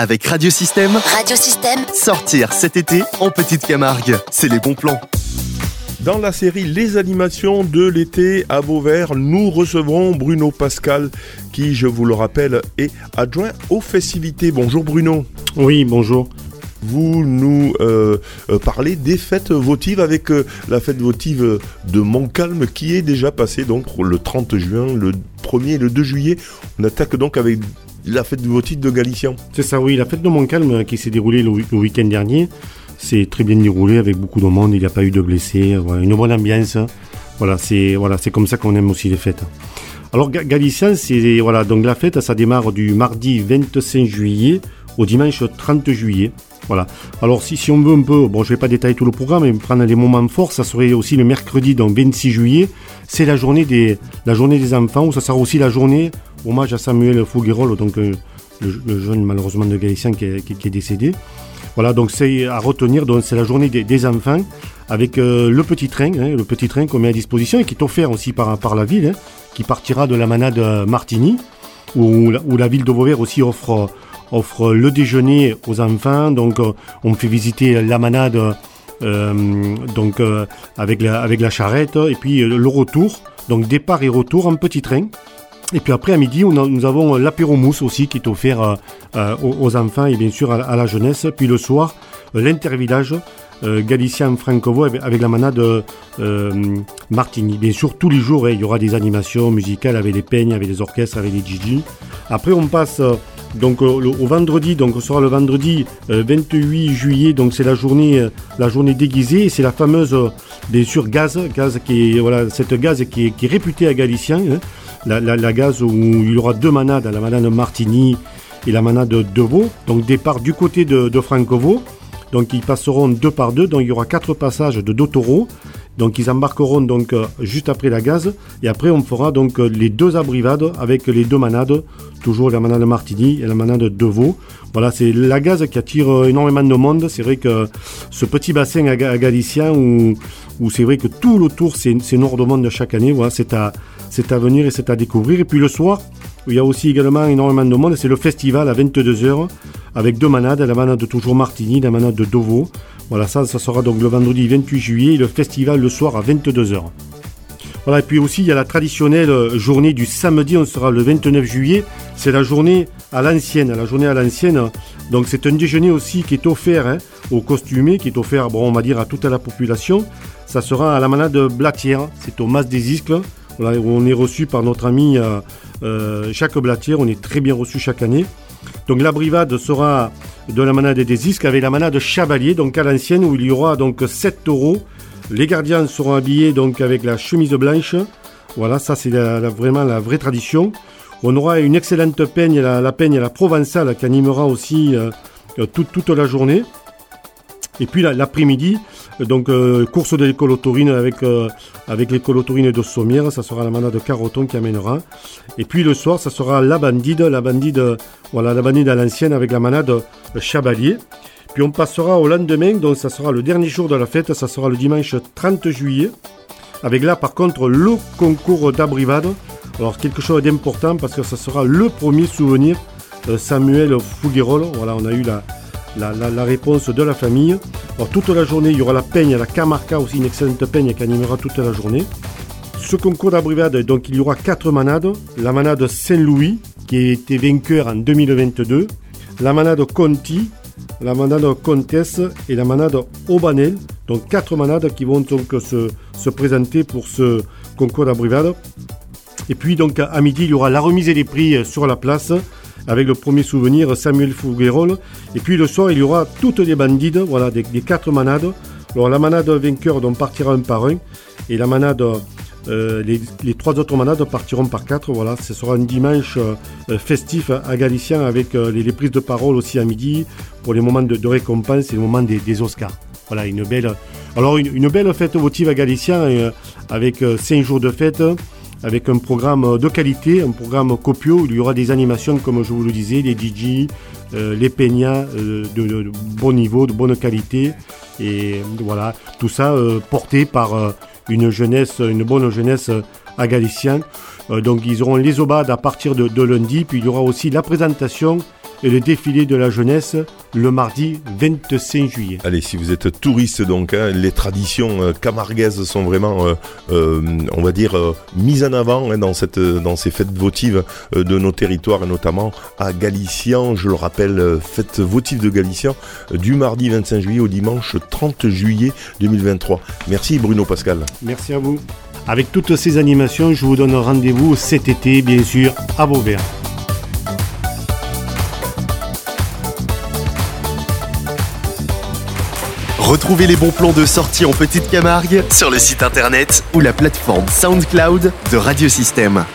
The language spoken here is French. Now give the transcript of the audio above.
Avec Radiosystème, Radiosystème, sortir cet été en petite Camargue, c'est les bons plans. Dans la série Les animations de l'été à Beauvert, nous recevrons Bruno Pascal, qui, je vous le rappelle, est adjoint aux festivités. Bonjour Bruno. Oui, bonjour. Vous nous euh, euh, parlez des fêtes votives avec euh, la fête votive de Montcalm qui est déjà passée donc le 30 juin, le 1er et le 2 juillet. On attaque donc avec la fête votive de Galician. C'est ça, oui, la fête de Montcalm qui s'est déroulée le, week-end dernier. C'est très bien déroulé avec beaucoup de monde, il n'y a pas eu de blessés, voilà, une bonne ambiance. Voilà, c'est voilà, comme ça qu'on aime aussi les fêtes. Alors Ga- Galicien, c'est voilà, donc la fête, ça démarre du mardi 25 juillet au dimanche 30 juillet. Voilà. Alors si, si on veut un peu, bon je vais pas détailler tout le programme, mais prendre les moments forts, ça serait aussi le mercredi, donc 26 juillet, c'est la journée des la journée des enfants, où ça sera aussi la journée hommage à Samuel Fouguerolles, donc euh, le, jeune malheureusement de Galicien qui est, décédé. Voilà, donc c'est à retenir, c'est la journée des, enfants avec euh, le petit train, hein, le petit train qu'on met à disposition et qui est offert aussi par, la ville, hein, qui partira de la manade Martigny, où, la- ville de Vauvert aussi offre, le déjeuner aux enfants. Donc euh, on fait visiter la manade donc, avec, la, charrette et puis le retour, donc départ et retour en petit train. Et puis après à midi, on nous avons euh, l'apéro mousse aussi qui est offert euh, euh, aux, enfants et bien sûr à, la- jeunesse. Puis le soir, l'intervillage galicien francovo avec, la manade Martigny. Bien sûr, tous les jours, hein, il y aura des animations musicales avec les peignes, avec les orchestres, avec les DJ. Après, on passe donc au vendredi, donc ce sera le vendredi euh, 28 juillet, donc c'est la journée, la journée déguisée, c'est la fameuse, bien sûr, gaz, gaz qui est, voilà, cette gaz qui est, qui est réputée à Galicien, hein, la, la, la gaz où il y aura deux manades, la manade Martigny et la manade de Vaux, donc départ du côté de, de Francovo, donc ils passeront deux par deux, donc il y aura quatre passages de deux taureaux. Donc ils embarqueront donc euh, juste après la gaz et après on fera donc euh, les deux abrivades avec les deux manades, toujours la manade Martini et la manade de. Voilà, c'est la gaz qui attire euh, énormément de monde. C'est vrai que ce petit bassin à, Ga- à Galicien où, c'est vrai que tout le tour c'est nord de monde chaque année. C'est à c'est à venir et c'est à découvrir. Et puis le soir, il y a aussi également énormément de monde. C'est le festival à 22h avec deux manades, la manade de toujours Martini, la manade de Dovo. Voilà, ça, ça sera donc le vendredi 28 juillet et le festival le soir à 22h. Voilà, et puis aussi, il y a la traditionnelle journée du samedi, on sera le 29 juillet. C'est la journée à l'ancienne, la journée à l'ancienne. Donc c'est un déjeuner aussi qui est offert hein, aux costumés, qui est offert, bon, on va dire, à toute la population. Ça sera à la manade Blatière, c'est au Mas des Iscles. On est reçu par notre ami euh, euh, Jacques Blatière, on est très bien reçu chaque année. Donc la brivade sera de la manade des Isques avec la manade Chavalier, donc à l'ancienne, où il y aura donc 7 taureaux. Les gardiens seront habillés donc avec la chemise blanche. Voilà, ça c'est vraiment la vraie tradition. On aura une excellente peigne, la, la peigne la provençale qui animera aussi euh, toute la journée. Et puis la- l'après-midi, donc euh, course de l'école autorine avec, euh, avec l'école autorine de Sommières, ça sera la manade de Caroton qui amènera. Et puis le soir, ça sera la bandide, la bandide, voilà, la bandide à l'ancienne avec la manade Chabalier. Puis on passera au lendemain, donc ça sera le dernier jour de la fête, ça sera le dimanche 30 juillet. Avec là, par contre, le concours d'abrivade. Alors, quelque chose d'important parce que ça sera le premier souvenir euh, Samuel Fouguerolles. Voilà, on a eu la, la, réponse de la famille. Toute la journée, il y aura la peigne, la Camarca aussi, une excellente peigne qui animera toute la journée. Ce concours d'abrivade, donc il y aura quatre manades. La manade Saint-Louis, qui a été vainqueur en 2022. La manade Conti, la manade Comtesse et la manade Aubanel. Donc quatre manades qui vont donc se, se présenter pour ce concours d'abrivade. Et puis donc à midi, il y aura la remise des prix sur la place avec le premier souvenir Samuel Fouguerolles. Et puis le soir, il y aura toutes les bandides, voilà, des, quatre manades. Alors la manade vainqueur donc partira un par un et la manade euh, les, les trois autres manades partiront par quatre. Voilà, ce sera un dimanche euh, festif à Galicien avec euh, les, les prises de parole aussi à midi pour les moments de, récompense et le moment des, Oscars. Voilà, une belle, alors une, une belle fête votive à Galicien avec cinq jours de fête, avec un programme de qualité, un programme copieux il y aura des animations comme je vous le disais, les DJ, euh, les peñas euh, de, bon niveau, de bonne qualité. Et voilà, tout ça euh, porté par une jeunesse, une bonne jeunesse à Galicien. Donc ils auront les obades à partir de lundi, puis il y aura aussi la présentation et le défilé de la jeunesse le mardi 25 juillet. Allez, si vous êtes touriste donc, hein, les traditions euh, camarguaises sont vraiment, euh, euh, on va dire, mises en avant hein, dans, cette, dans ces fêtes votives de nos territoires et notamment à Galician. Je le rappelle, fête votive de Galician du mardi 25 juillet au dimanche 30 juillet 2023. Merci Bruno Pascal. Merci à vous. Avec toutes ces animations, je vous donne rendez-vous cet été, bien sûr, à Vauvert. Retrouvez les bons plans de sortie en Petite Camargue sur le site internet ou la plateforme SoundCloud de Radiosystème.